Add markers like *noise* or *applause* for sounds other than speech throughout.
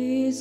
Is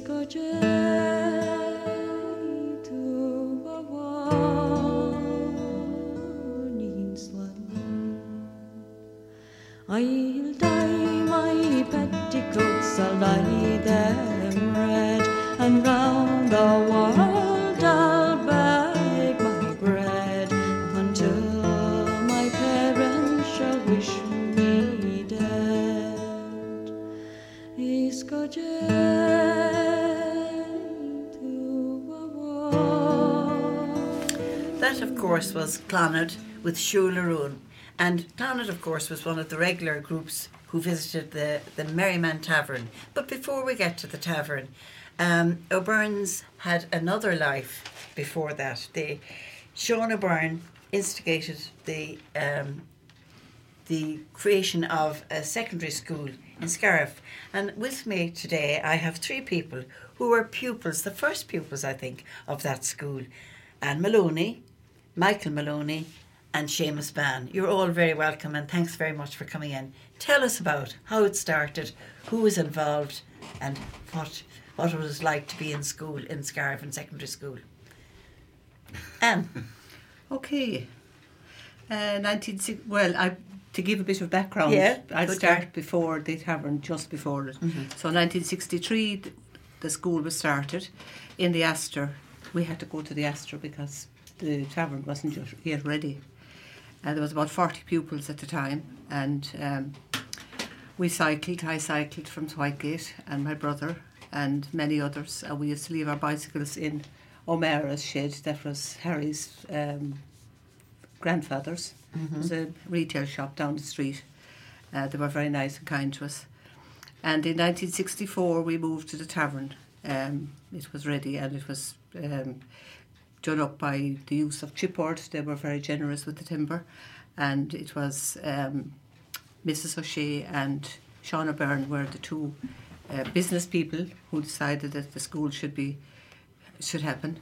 course, was Clonard with Shularoon. And Clonard, of course, was one of the regular groups who visited the, the Merriman Tavern. But before we get to the tavern, um, O'Byrne's had another life before that. They, Sean O'Byrne instigated the um, the creation of a secondary school in Scariff. And with me today, I have three people who were pupils, the first pupils, I think, of that school. Anne Maloney, Michael Maloney, and Seamus Ban. You're all very welcome and thanks very much for coming in. Tell us about how it started, who was involved, and what what it was like to be in school in Scariff in secondary school. Anne. *laughs* Okay. Uh, 1960, well, I to give a bit of background, Yeah, I'd start before the tavern, just before it. Mm-hmm. So 1963, th- the school was started in the Astor. We had to go to the Astor because the tavern wasn't yet- yet ready. And there was about 40 pupils at the time, and um, we cycled. I cycled from Whitegate, and my brother and many others. And we used to leave our bicycles in O'Mara's shed. That was Harry's um, grandfather's. It was a retail shop down the street. Uh, they were very nice and kind to us. And in 1964, we moved to the tavern. Um, it was ready and it was um, done up by the use of chipboard. They were very generous with the timber. And it was um, Mrs. O'Shea and Sean O'Byrne were the two uh, business people who decided that the school should be should happen.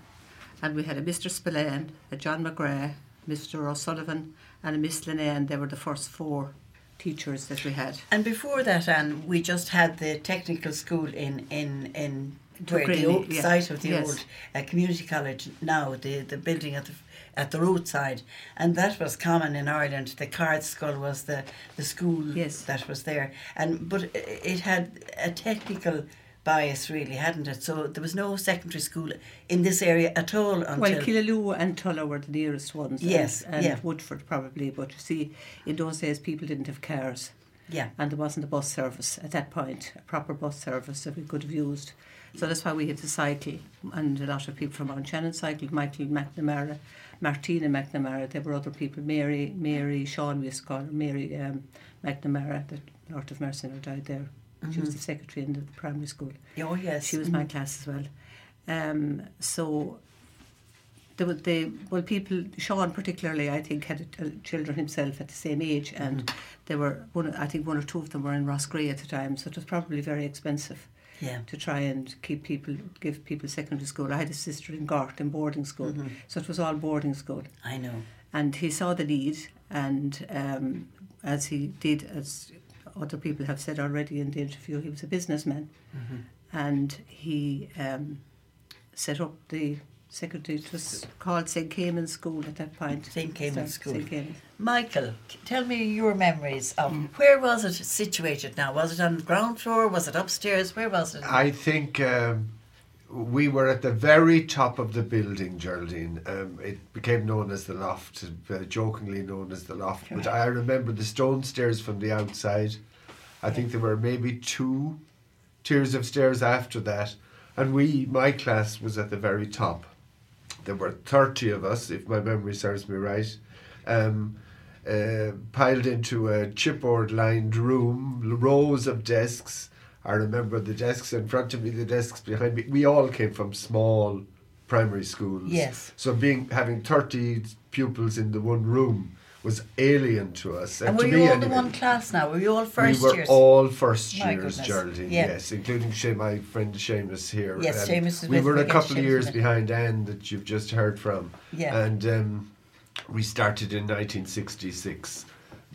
And we had a Mr. Spillane, a John McGrath, Mr. O'Sullivan, and a Miss Linnane. They were the first four teachers that we had. And before that, Anne, we just had the technical school in in in where the old yeah. site of the Yes. old uh, community college now, the the building at the at the roadside, and that was common in Ireland. The Ceardscoil was the the school Yes. that was there, and but it had a technical bias, really, hadn't it? So there was no secondary school in this area at all until Well, Killaloe and Tulla were the nearest ones. and- Yes, And, yeah. Woodford probably. But you see, in those days, people didn't have cars. yeah. and there wasn't a bus service at that point, a proper bus service that we could have used. So that's why we had to cycle, and a lot of people from Mount Shannon cycled, Michael McNamara, Martina McNamara, there were other people, Mary, Mary, Sean we used to call her, Mary um, McNamara, the North of Mercenary died there. She was the secretary in the primary school. Oh yes, She was my class as well. Um, so there were the well people Sean particularly I think had uh, children himself at the same age and they were one I think one or two of them were in Roscrea at the time so it was probably very expensive yeah. to try and keep people give people secondary school. I had a sister in Gort in boarding school so it was all boarding school I know. and he saw the need and um, as he did as other people have said already in the interview he was a businessman and he um, set up the secretary it was called St. Caimin School at that point St. Caimin Start- School. St. Caimin. Michael, tell me your memories of Mm. where was it situated now? Was it on the ground floor? Was it upstairs? Where was it? I think um, we were at the very top of the building, Geraldine. Um, it became known as the loft, uh, jokingly known as the loft. But I remember the stone stairs from the outside. I think there were maybe two tiers of stairs after that. And we, my class, was at the very top. There were 30 of us, if my memory serves me right. Um, uh, piled into a chipboard lined room, rows of desks. I remember the desks in front of me, the desks behind me. We all came from small primary schools. Yes. So being having 30 pupils in the one room was alien to us. and to were you all the one class now? Were you all first we were years? all first My years, goodness. Geraldine. Yeah. Yes, including my friend Seamus here. Yes, Seamus is We were a couple of years is with me. behind Anne that you've just heard from. Yeah. And um, we started in 1966.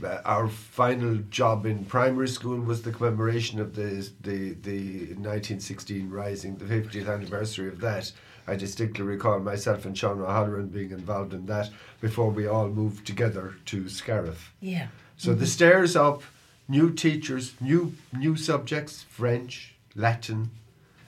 uh, our final job in primary school was the commemoration of the the the 1916 rising, the 50th anniversary of that. I distinctly recall myself and Sean O'Halloran being involved in that before we all moved together to Scariff. Yeah. So the stairs up, new teachers, new new subjects, French, Latin,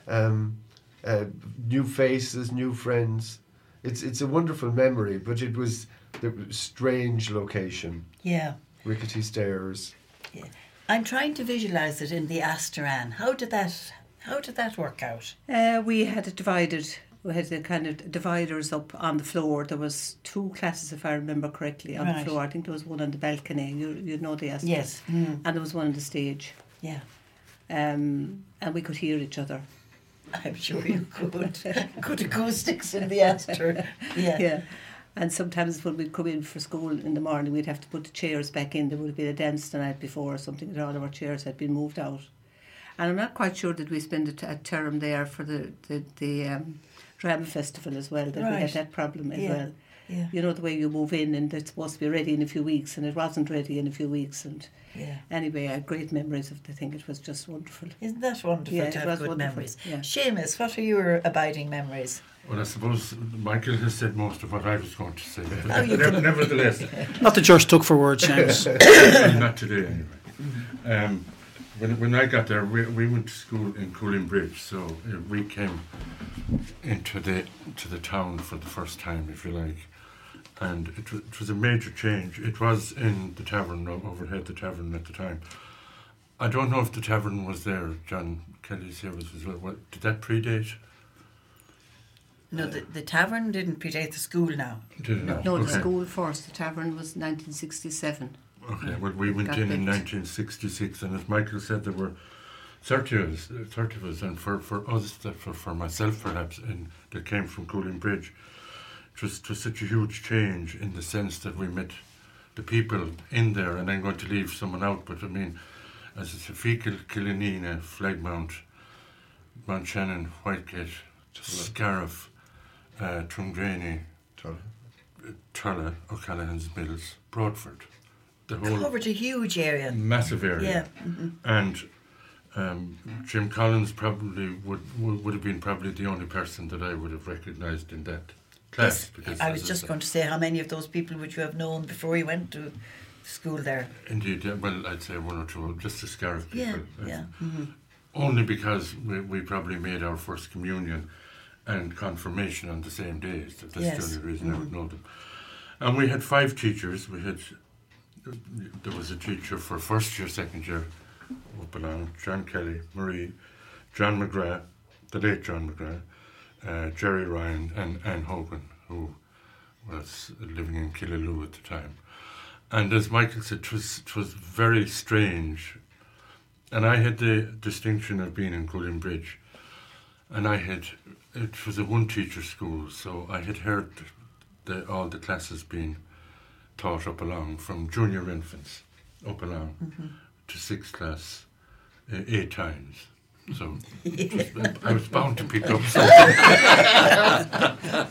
um, uh, new faces, new friends. It's it's a wonderful memory, but it was the strange location, Yeah. rickety stairs. yeah. I'm trying to visualize it in the Asteran. How did that how did that work out? Uh, we had it divided. We had the kind of dividers up on the floor. There was two classes, if I remember correctly, on Right. the floor. I think there was one on the balcony. You you know the Astor. Yes. Mm. And there was one on the stage. Yeah. Um, and we could hear each other. *laughs* I'm sure you could. Good acoustics in the Astor. Yeah. Yeah. And sometimes when we'd come in for school in the morning, we'd have to put the chairs back in. There would have been a dance the night before or something, and all of our chairs had been moved out. And I'm not quite sure that we spent a, t- a term there for the, the, the um, drama festival as well, that we had that problem as Yeah. well. Yeah. You know, the way you move in and it's supposed to be ready in a few weeks, and it wasn't ready in a few weeks. And Yeah. anyway, I had great memories of the thing. It was just wonderful. Isn't that wonderful Yeah, to it have was good wonderful, memories? yeah. Seamus, what are your abiding memories? Well, I suppose Michael has said most of what I was going to say. Oh, *laughs* Nevertheless, Not that yours took for words, James. *coughs* not today anyway. Um, when, when I got there, we, we went to school in Cooling Bridge, so uh, we came into the to the town for the first time, if you like, and it was, it was a major change. It was in the tavern overhead, the tavern at the time. I don't know if the tavern was there. John Kelly's here was as well. What, did that predate? No, the, the tavern didn't predate the school now. Did it not? No, the Okay. school first. The tavern was 1967. Okay, well, we went Got in in 1966, and as Michael said, there were 30 of us, uh, 30 of us and for, for us, for, for myself perhaps, and that came from Cooling Bridge, it was, it was such a huge change in the sense that we met the people in there, and I'm going to leave someone out, but I mean, as it's a Feakle, Killanena, Flagmount, Mount Shannon, Whitegate, Scariff, uh, Tuamgraney, Tull. Tulla, O'Callaghan's Mills, Broadford. The whole Covered a huge area. massive area. Yeah. mhm. And um, Jim Collins probably would, would would have been probably the only person that I would have recognised in that class. Yes, I was just said- going to say, how many of those people would you have known before you went to school there? Indeed, yeah, well, I'd say one or two, just a Scariff people. Yeah, yeah. mhm. Only because we, we probably made our first communion and confirmation on the same days. That- That's Yes. the only reason I would know them. And we had five teachers. We had there was a teacher for first year, second year up along John Kelly, Marie, John McGrath, the late John McGrath, uh, Jerry Ryan, and Anne Hogan, who was living in Killaloe at the time. And as Michael said, it was, it was very strange. And I had the distinction of being in Cullen Bridge. And I had, it was a one teacher school, so I had heard the, all the classes being taught up along from junior infants up along to sixth class uh, eight times. So I was bound to pick up something. *laughs*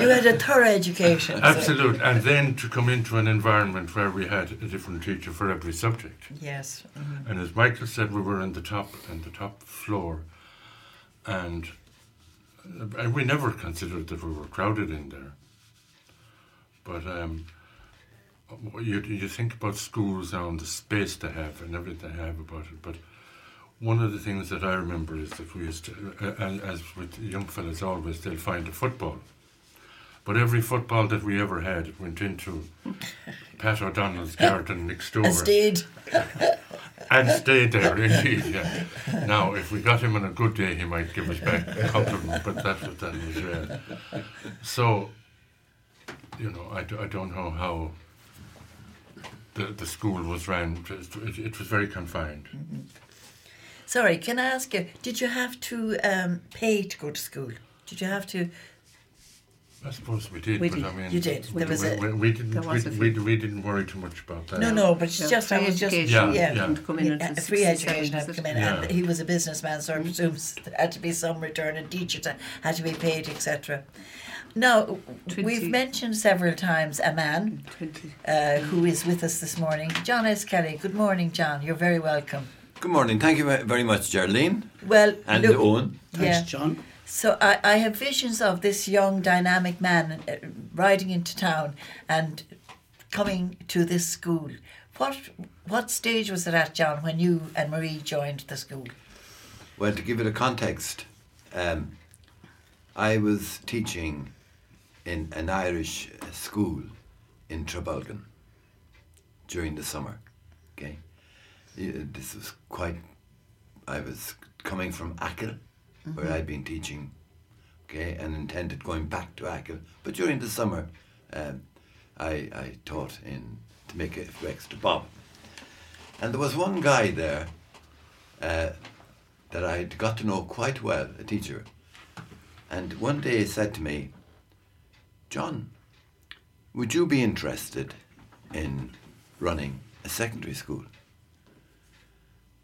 You had a thorough education. so- Absolute. And then to come into an environment where we had a different teacher for every subject. Yes. mhm. And as Michael said, we were in the top on the top floor, and, uh, and we never considered that we were crowded in there. But um, you you think about schools now and the space they have and everything they have about it. But one of the things that I remember is that we used to, uh, uh, as with young fellas always, they'll find a football. But every football that we ever had went into *laughs* Pat O'Donnell's garden next door And stayed. *laughs* and stayed there indeed. Yeah. Now, if we got him on a good day, he might give us back a compliment, but that was that was rare. So, you know, I, I don't know how the the school was ran. It, it was very confined. Sorry, can I ask you, did you have to um, pay to go to school? Did you have to? I suppose we did, We but did. I mean, You did. We, There was a- we, we didn't. There was we, a we, we didn't worry too much about that. No, no, but it's Yeah, just I free was just education. Yeah, yeah. yeah. To come in Yeah, a free 67, education had to come in, Yeah. and he was a businessman, so I presume there had to be some return, and teachers had to be paid, etc. Now, Twenty. we've mentioned several times a man uh, who is with us this morning, John S. Kelly. Good morning, John. You're very welcome. Good morning. Thank you very much, Geraldine Well, and look, Owen. Thanks, Yeah. John. So I, I have visions of this young, dynamic man uh, riding into town and coming to this school. What what stage was it at, John, when you and Marie joined the school? Well, to give it a context, um, I was teaching in an Irish school in Trabolgan during the summer. Okay, this was quite. I was coming from Achill, where I'd been teaching. Okay, and intended going back to Achill, but during the summer, um, I I taught in to make a few extra bob. And there was one guy there uh, that I'd got to know quite well, a teacher. And one day he said to me, John, would you be interested in running a secondary school?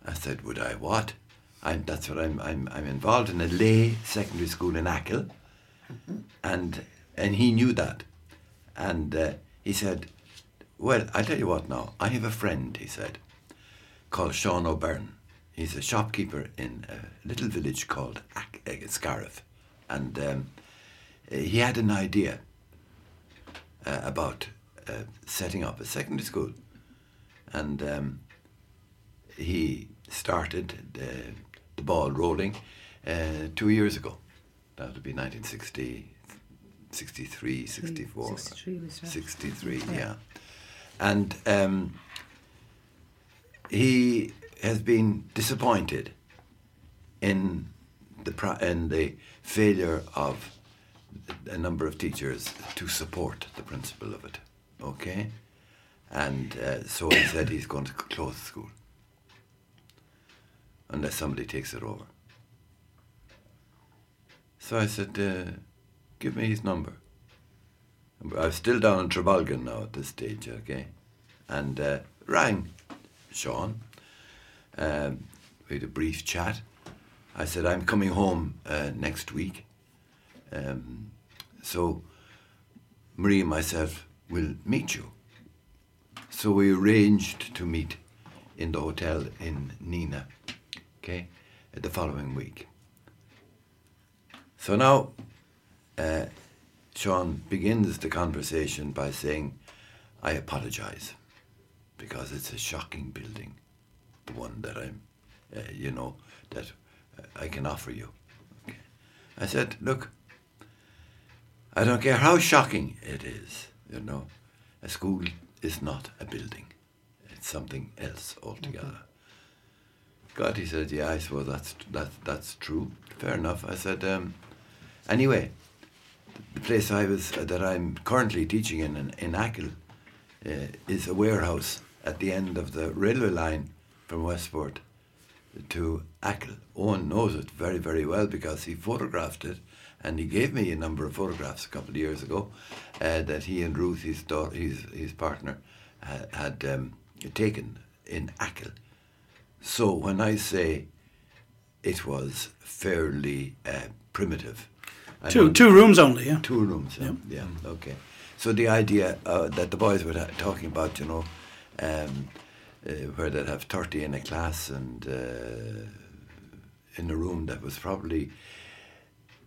I said, would I what? I'm, that's what I'm, I'm, I'm involved in a lay secondary school in Achill. And, and he knew that. And uh, he said, well, I'll tell you what now. I have a friend, he said, called Sean O'Byrne. He's a shopkeeper in a little village called Scariff. And um, he had an idea about uh, setting up a secondary school. And um, he started the, the ball rolling uh, two years ago. That would be 1960, 63, 64. 63 we started. 63, yeah. And um, he has been disappointed in the in the failure of a number of teachers to support the principle of it. Okay, and uh, so he said he's going to close the school unless somebody takes it over. So I said, uh, "Give me his number." I'm still down in Trabolgan now at this stage, okay? And uh, rang Sean. Um, we had a brief chat. I said, I'm coming home uh, next week. Um, so Marie and myself will meet you. So we arranged to meet in the hotel in Nenagh, okay, the following week. So now, uh, Sean begins the conversation by saying, I apologize because it's a shocking building, the one that I'm, uh, you know, that uh, I can offer you. Okay. I said, Look, I don't care how shocking it is, you know, a school is not a building, it's something else altogether. God, he said, Yeah, I suppose that's, that, that's true. Fair enough. I said, um, Anyway, the place I was uh, that I'm currently teaching in in, in Achill uh, is a warehouse at the end of the railway line from Westport to Achill. Owen knows it very very well because he photographed it and he gave me a number of photographs a couple of years ago uh, that he and Ruth, his daughter, his his partner, uh, had um, taken in Achill. So when I say it was fairly uh, primitive. I Two two rooms only, yeah. Two rooms, yeah. yeah. Okay. So the idea uh, that the boys were talking about, you know, um, uh, where they'd have 30 in a class and uh, in a room that was probably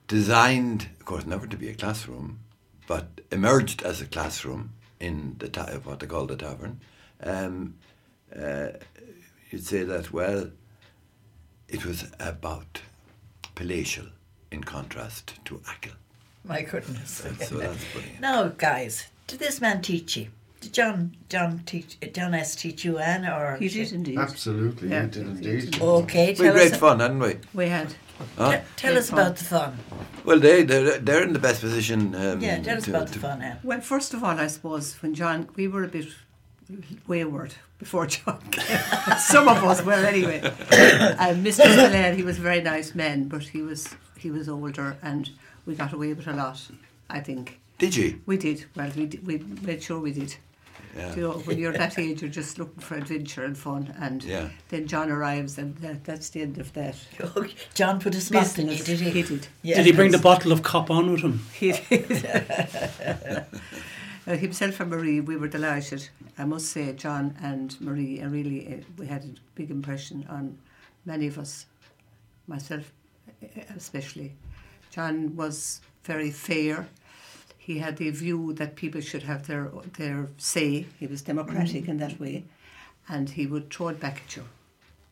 designed, of course, never to be a classroom, but emerged as a classroom in the ta- what they call the tavern. Um, uh, you'd say that, well, it was about palatial in contrast to Achill. My goodness. So that's brilliant. Now, guys, did this man teach you? Did John John teach John S teach you, Anne, or He did indeed. Absolutely, Yeah. you did indeed. Okay, We tell had great us. fun, hadn't we? We had. Huh? te- tell Great us fun. about the fun. Well, they they're, they're in the best position. Um, Yeah, tell us to- about the fun, Anne. Well, first of all, I suppose when John, we were a bit wayward before John. came. *laughs* Some of us were anyway. and Mr. Spillane, he was a very nice man, but he was he was older, and we got away with a lot. I think Did you? we did. Well, we did, we made sure we did. Yeah. You know, when you're that age, you're just looking for adventure and fun. And Yeah. then John arrives, and that, that's the end of that. *laughs* John put a spot in you, Business. did he? He did. Yeah. Did he bring the bottle of cop on with him? He did. *laughs* Uh, himself and Marie, we were delighted. I must say, John and Marie, uh, really, uh, we had a big impression on many of us, myself especially. John was very fair. He had the view that people should have their their say. He was democratic in that way, and he would throw it back at you,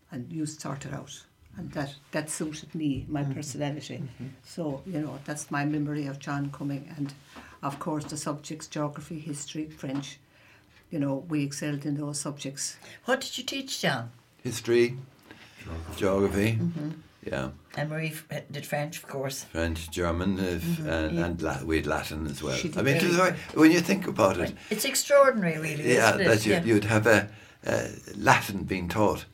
and you sort it out. And that, that suited me, my mm-hmm. personality. Mm-hmm. So, you know, that's my memory of John coming. And of course, the subjects geography, history, French. You know, we excelled in those subjects. What did you teach, John? History, geography, mm-hmm. Yeah, And Marie f- did French, of course. French, German, if, and, and La- we had Latin as well. She did I mean, very to when you think about it, It's extraordinary, really. yeah, isn't it? that you, Yeah. you'd have a, uh, Latin being taught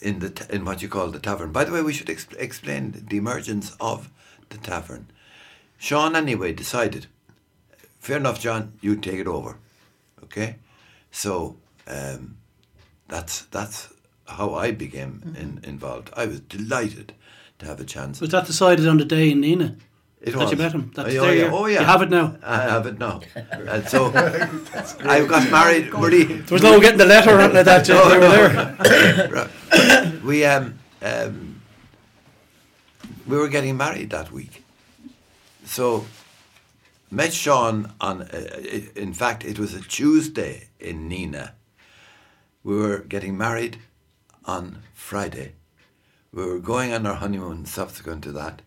in the t- in what you call the tavern. By the way, we should exp- explain the emergence of the tavern. Sean, anyway, decided. Fair enough, John. You take it over, okay? So um, that's that's how I became Mm-hmm. in, involved. I was delighted to have a chance. Was that decided on the day in Nenagh? It that was. you met him? That's oh, there yeah. you- oh yeah, you have it now. I have it now. and *laughs* so I got married. Marie, There was no getting the letter or anything like that. Jay. They were there. We um, um we were getting married that week, so met Sean on. Uh, in fact, it was a Tuesday in Nenagh. We were getting married on Friday. We were going on our honeymoon subsequent to that.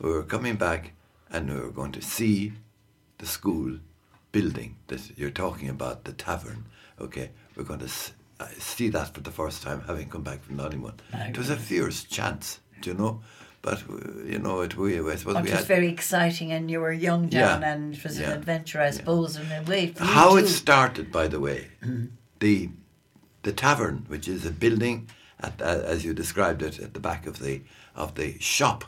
We were coming back and we were going to see the school building that you're talking about, the tavern. Okay, we're going to uh, see that for the first time, having come back from the honeymoon. It was a fierce chance, do you know? But, uh, you know, it, we, I suppose Oh, we it was had. very exciting, and you were young, John, Yeah. and it was Yeah. an adventure, I suppose, and a way How it started, by the way, the the tavern, which is a building, at, uh, as you described it, at the back of the of the shop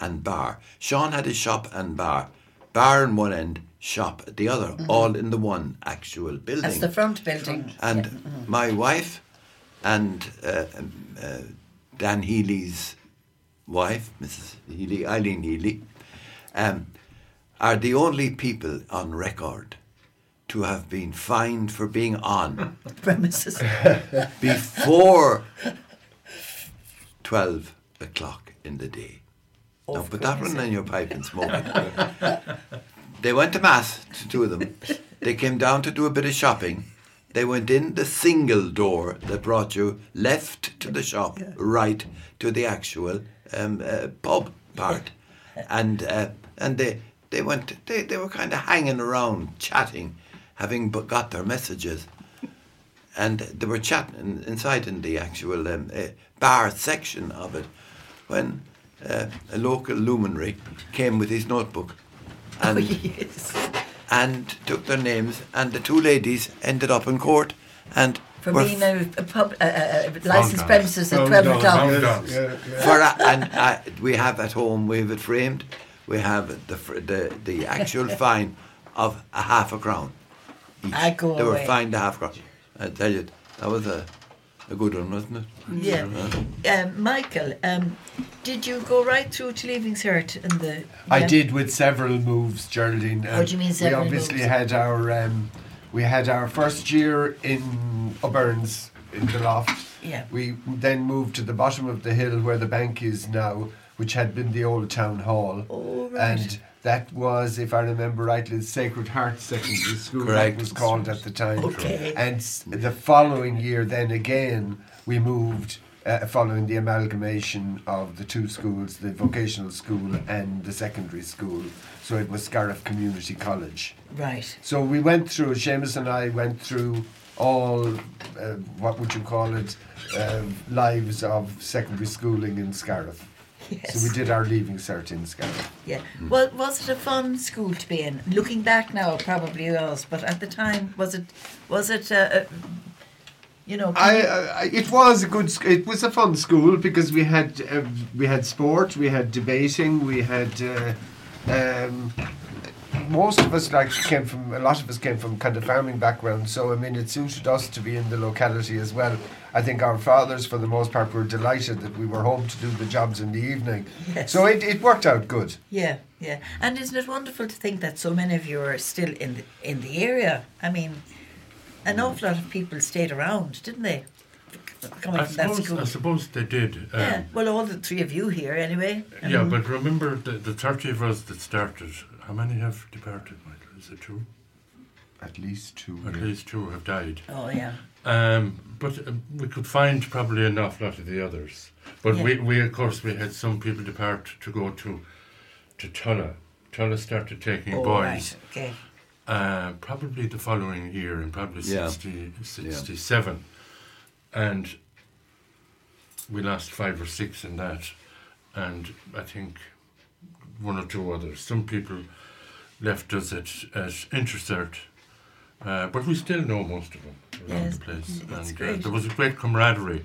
and bar. Sean had his shop and bar, bar in one end, shop at the other, all in the one actual building. That's the front building. And Yeah. my wife and uh, um, uh, Dan Healy's wife, Mrs. Healy, Eileen Healy, um, are the only people on record to have been fined for being on *laughs* premises. *laughs* before 12 o'clock in the day. Now, put that one in your pipe and smoke it. *laughs* they went to Mass, the two of them. They came down to do a bit of shopping. They went in the single door that brought you left to the shop, right to the actual um, uh, pub part. And uh, and they, they went, they, they were kind of hanging around, chatting, having bu- got their messages and they were chatting inside in the actual um, uh, bar section of it when uh, a local luminary came with his notebook and, Oh, yes. and took their names and the two ladies ended up in court and For were being a, a pub, uh, uh, licensed premises at 12 o'clock. Yeah, yeah, yeah. for a, and uh, we have at home we have it framed we have the the, the actual *laughs* fine of a half a crown each. I go they were away. fined a half crown I tell you that was a, a good one wasn't it Yeah. Um, Michael, um, did you go right through to leaving cert in the. I yeah? did with several moves, Geraldine. What do you mean several We obviously moves? had our um, we had our first year in O'Byrne's in the loft. Yeah. We then moved to the bottom of the hill where the bank is now, which had been the old town hall. Oh, right. And that was, if I remember rightly, the Sacred Heart Secondary School Correct. that was called at the time. Okay. And the following year, then again, we moved. Uh, following the amalgamation of the two schools, the vocational school and the secondary school, so it was Scariff Community College. Right. So we went through, Seamus and I went through all, uh, what would you call it, uh, lives of secondary schooling in Scariff. Yes. So we did our leaving cert in Scariff. Yeah. Well, was it a fun school to be in? Looking back now, it probably was, but at the time, was it? Was it? Uh, uh, you know. I, I, it was a good. sc- It was a fun school because we had uh, we had sport, we had debating, we had uh, um, most of us like came from a lot of us came from kind of farming background. So I mean, it suited us to be in the locality as well. I think our fathers, for the most part, were delighted that we were home to do the jobs in the evening. Yes. So it, it worked out good. Yeah, yeah. And isn't it wonderful to think that so many of you are still in the in the area? I mean, an awful lot of people stayed around, didn't they? Coming I from that suppose, school. I suppose they did. Um, yeah. Well, all the three of you here, anyway. I Yeah, mean, but remember the, the 30 of us that started, how many have departed, Michael? Is it two? At least two. At yeah. least two have died. Oh yeah. Um, but um, we could find probably an awful lot of the others. But Yeah. we, we, of course, we had some people depart to go to to Tulla. Tulla started taking Oh, boys right. Okay. uh, probably the following year, in probably Yeah. 60, 67. And we lost five or six in that. And I think one or two others. Some people left us at, at Intercert, uh, but we still know most of them around Yes, the place. that's and uh, there was a great camaraderie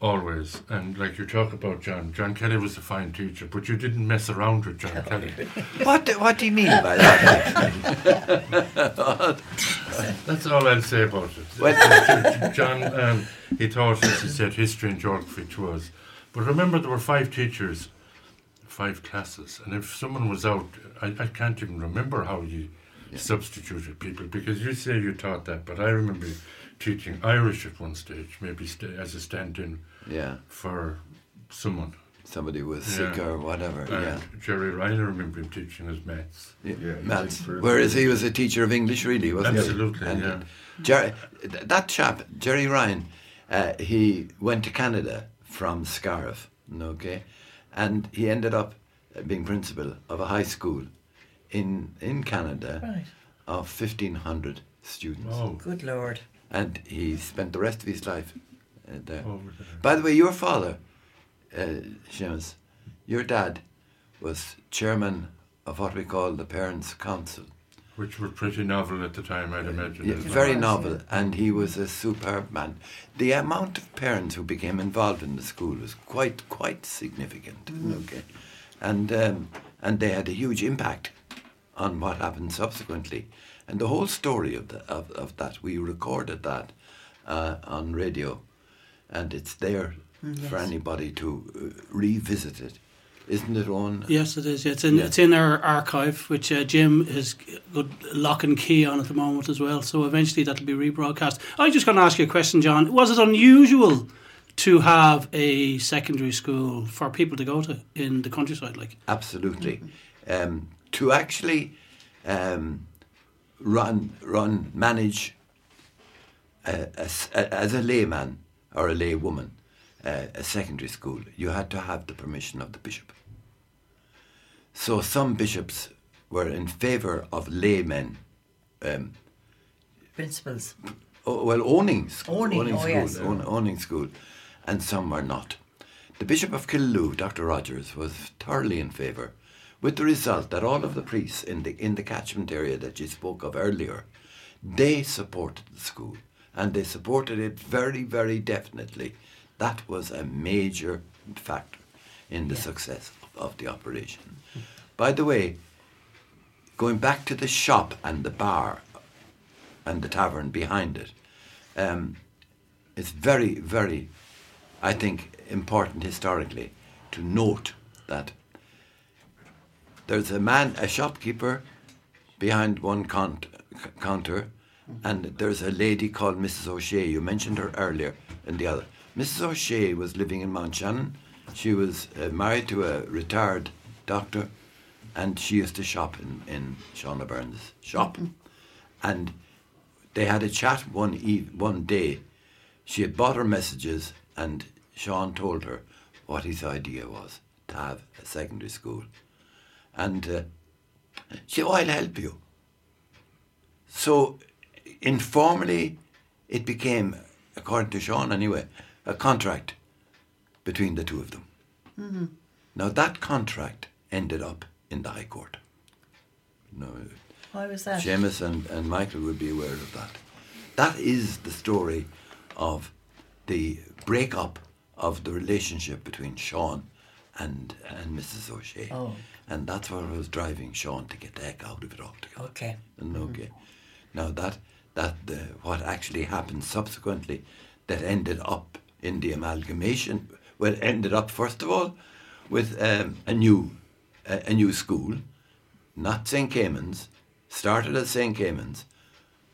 always. And like you talk about John, John Kelly was a fine teacher, but you didn't mess around with John Kelly. *laughs* *laughs* What do, what do you mean by that? *laughs* That's all I'll say about it. Well- John, um, he taught us, he said, history and geography to us. But remember, there were five teachers, five classes, and if someone was out, I, I can't even remember how you substituted people because you say you taught that, but I remember teaching Irish at one stage, maybe sta as a stand-in yeah, for someone. somebody was sick Yeah. or whatever. And yeah. Jerry Ryan, I remember him teaching us maths. Yeah, Yeah, Maths. Whereas he was a teacher of English, really, wasn't Absolutely, he? And, yeah. Jerry, that chap, Jerry Ryan, uh, he went to Canada from Scariff, okay, and he ended up being principal of a high school in in Canada Right. of fifteen hundred students, Oh, Good Lord. and he spent the rest of his life uh, there. over there. By the way, your father, uh, Seamus, your dad, was chairman of what we call the Parents' Council. Which were pretty novel at the time, I'd imagine. Yeah, as well. very novel, and he was a superb man. The amount of parents who became involved in the school was quite, quite significant. Mm-hmm. Okay, and um, and they had a huge impact on what happened subsequently, and the whole story of the of, of that we recorded that uh, on radio, and it's there Mm, for yes. anybody to uh, revisit it, isn't it, on? Yes, it is. It's in Yeah. it's in our archive, which uh, Jim has got lock and key on at the moment as well. So eventually that'll be rebroadcast. I'm just going to ask you a question, John. Was it unusual to have a secondary school for people to go to in the countryside? Like, Absolutely. Um, to actually um, run, run, manage a, a a- as a layman or a laywoman uh, a secondary school, you had to have the permission of the bishop. So some bishops were in favour of laymen. Um, Principals. Oh, well, owning, sc- Owning, oh, school, yes. own, owning school, and some were not. The Bishop of Killaloe, Dr. Rogers, was thoroughly in favour, with the result that all of the priests in the in the catchment area that you spoke of earlier, they supported the school, and they supported it very, very definitely. That was a major factor in the success of, of the operation. By the way, going back to the shop and the bar and the tavern behind it. Um, it's very, very, I think, important historically to note that there's a man, a shopkeeper, behind one count, c- counter, and there's a lady called Mrs. O'Shea. You mentioned her earlier, the other. Mrs. O'Shea was living in Mount Shannon. She was uh, married to a retired doctor, and she used to shop in, in Sean O'Byrne's shop. And they had a chat one eve- one day. She had bought her messages, and Sean told her what his idea was to have a secondary school. And uh, she said, "Oh, I'll help you." So, informally, it became, according to Sean anyway, a contract between the two of them. Mm-hmm. Now that contract ended up in the High Court. No, Why was that? Seamus and, and Michael would be aware of that. That is the story of the breakup of the relationship between Sean and and Mrs. O'Shea. Oh. And that's what was driving Sean to get the heck out of it altogether. Okay. And okay. Now that that the, what actually happened subsequently that ended up in the amalgamation well ended up first of all with um, a new a, a new school, not St. Caimin's, started as St. Caimin's,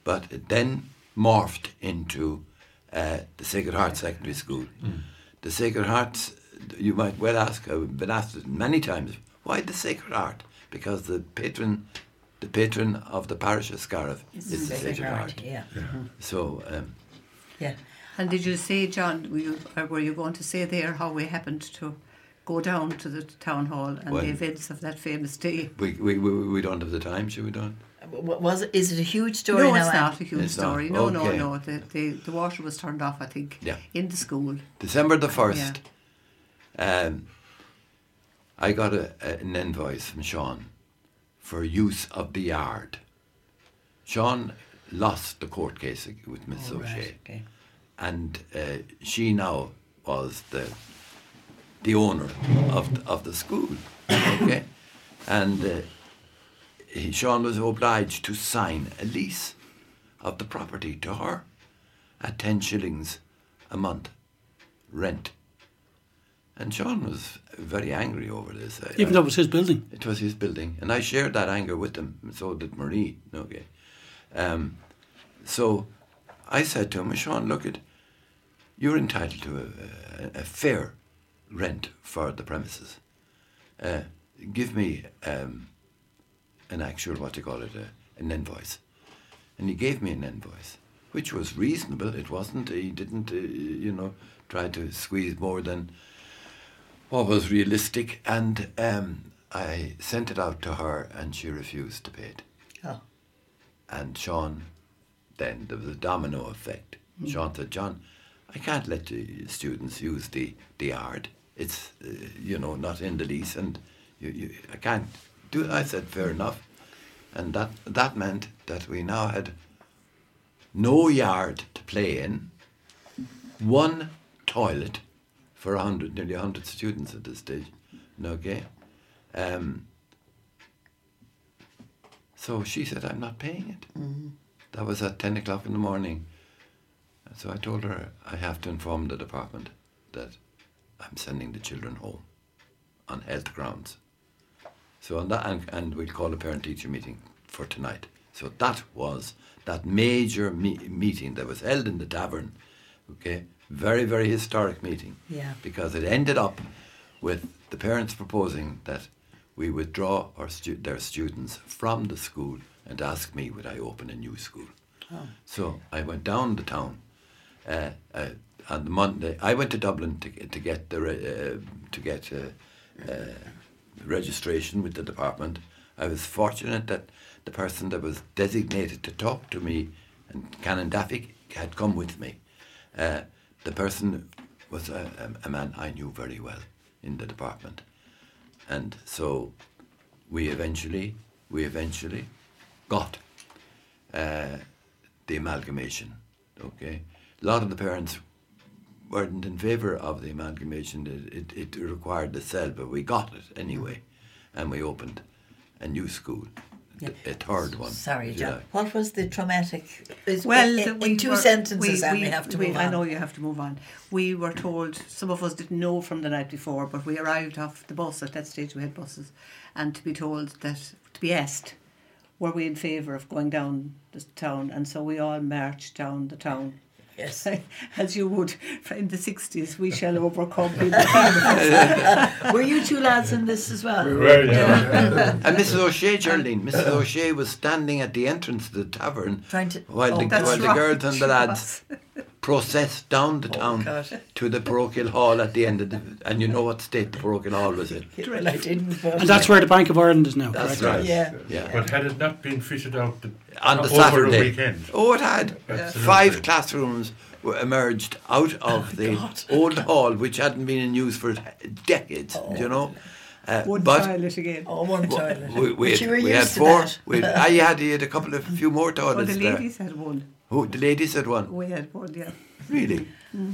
but it then morphed into uh, the Sacred Heart Secondary School. The Sacred Heart, you might well ask, I've been asked it many times, why the Sacred Heart? Because the patron, the patron of the parish of Scariff is the Sacred Heart. Yeah. So, um, Yeah. And did you say, John, were you, were you going to say there how we happened to go down to the town hall and Well- the events of that famous day? we, we, we, we don't have the time, should we don't? W- Was it, is it a huge story no, it's Anne? not a huge It's story. No, no, Okay. no. The, the the water was turned off, I think, Yeah. in the school. December the 1st, Yeah. um, I got a, a- an invoice from Sean for use of the yard. Sean lost the court case with Miss Oh, right, O'Shea, okay. and uh, she now was the the owner of the, of the school. Okay, and uh, he, Sean was obliged to sign a lease of the property to her at ten shillings a month rent. And Sean was very angry over this. Even I- though it was his building. it was his building, and I shared that anger with him, and so did Marie. Okay, um, so I said to him, "Sean, look at, you're entitled to a, a, a fair rent for the premises. Uh, give me um, an actual what do you call it, uh, an invoice." And he gave me an invoice, which was reasonable. It wasn't. He didn't, uh, you know, try to squeeze more than what was realistic, and um, I sent it out to her, and she refused to pay it. Oh. And Sean, then there was a domino effect. Sean said, "John, I can't let the students use the the yard. It's uh, you know not in the lease, and you, you I can't do." it." I said, "Fair enough," and that that meant that we now had no yard to play in, one toilet for a hundred, nearly a hundred students at this stage. Okay. Um, so she said, I'm not paying it. That was at 10 o'clock in the morning. So I told her I have to inform the department that I'm sending the children home on health grounds. So on that, and, and we'll call a parent-teacher meeting for tonight. So that was that major me- meeting that was held in the tavern. Okay, very very historic meeting. Yeah. Because it ended up with the parents proposing that we withdraw our stu- their students from the school and ask me would I open a new school. So I went down the town uh, uh, on the Monday. I went to Dublin to, to get the re- uh, to get uh, uh, registration with the department. I was fortunate that the person that was designated to talk to me and Canon Daffy had come with me. The person was a, a, a man I knew very well in the department, and so we eventually we eventually got uh, the amalgamation. Okay, a lot of the parents weren't in favour of the amalgamation. It, it, it required the sell, but we got it anyway, and we opened a new school, Yeah. a third one. Sorry, John. like. What was the traumatic? Is, Well, in, we in two were- sentences, and we, have to we- move I know you have to move on. We were told, some of us didn't know from the night before, but we arrived off the bus. At that stage, we had buses, and to be told that, to be asked, were we in favour of going down the town? And so we all marched down the town. Yes. *laughs* As you would *laughs* in the 60s, we shall overcome. *laughs* Were you two lads in this as well? Right, yeah. And Mrs. O'Shea, Geraldine, Mrs. O'Shea was standing at the entrance to the tavern Trying to. while, oh, the, That's while the girls and the lads processed down the town God. to the parochial hall at the end of the. And you know what state the parochial hall was in? Well, I didn't. And that's where the Bank of Ireland is now, That's correct? right. Yeah. Yeah. But had it not been fitted out the, On the over Saturday. a weekend, Oh, it had. Absolutely. Five classrooms were emerged out of the God. old hall, which hadn't been in use for decades, you know. Uh, One but toilet again. Oh, one toilet. we, we, had, you were we used had to four. that. We, I had, had a couple of few more *laughs* Well, toilets the there. ladies had one. Oh, the ladies had one. We had one, yeah. Really?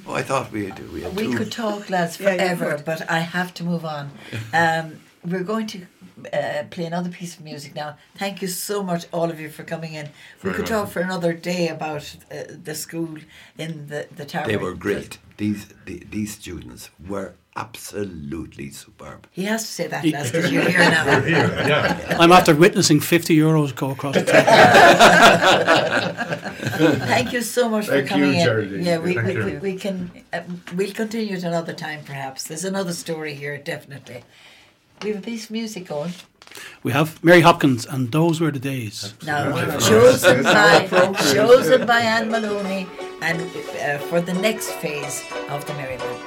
Oh, I thought we had, we had We two. could talk, lads, forever, could. but I have to move on. *laughs* Um, we're going to uh, play another piece of music now. Thank you so much, all of you, for coming in. We Very could talk for another day about uh, the school in the the tower. They were great. These the, these students were absolutely superb. He has to say that, lads, because you're here *laughs* now. Here, yeah. I'm after witnessing 50 euros go across the table. *laughs* Thank you so much Thank for you, coming in. Geraldine. Yeah, we, Thank we, you. we, we can uh, we'll continue at another time, perhaps. There's another story here, definitely. We have a piece of music going. We have Mary Hopkins, and those were the days. Now, chosen by chosen by Anne Maloney, and uh, for the next phase of the Merriman.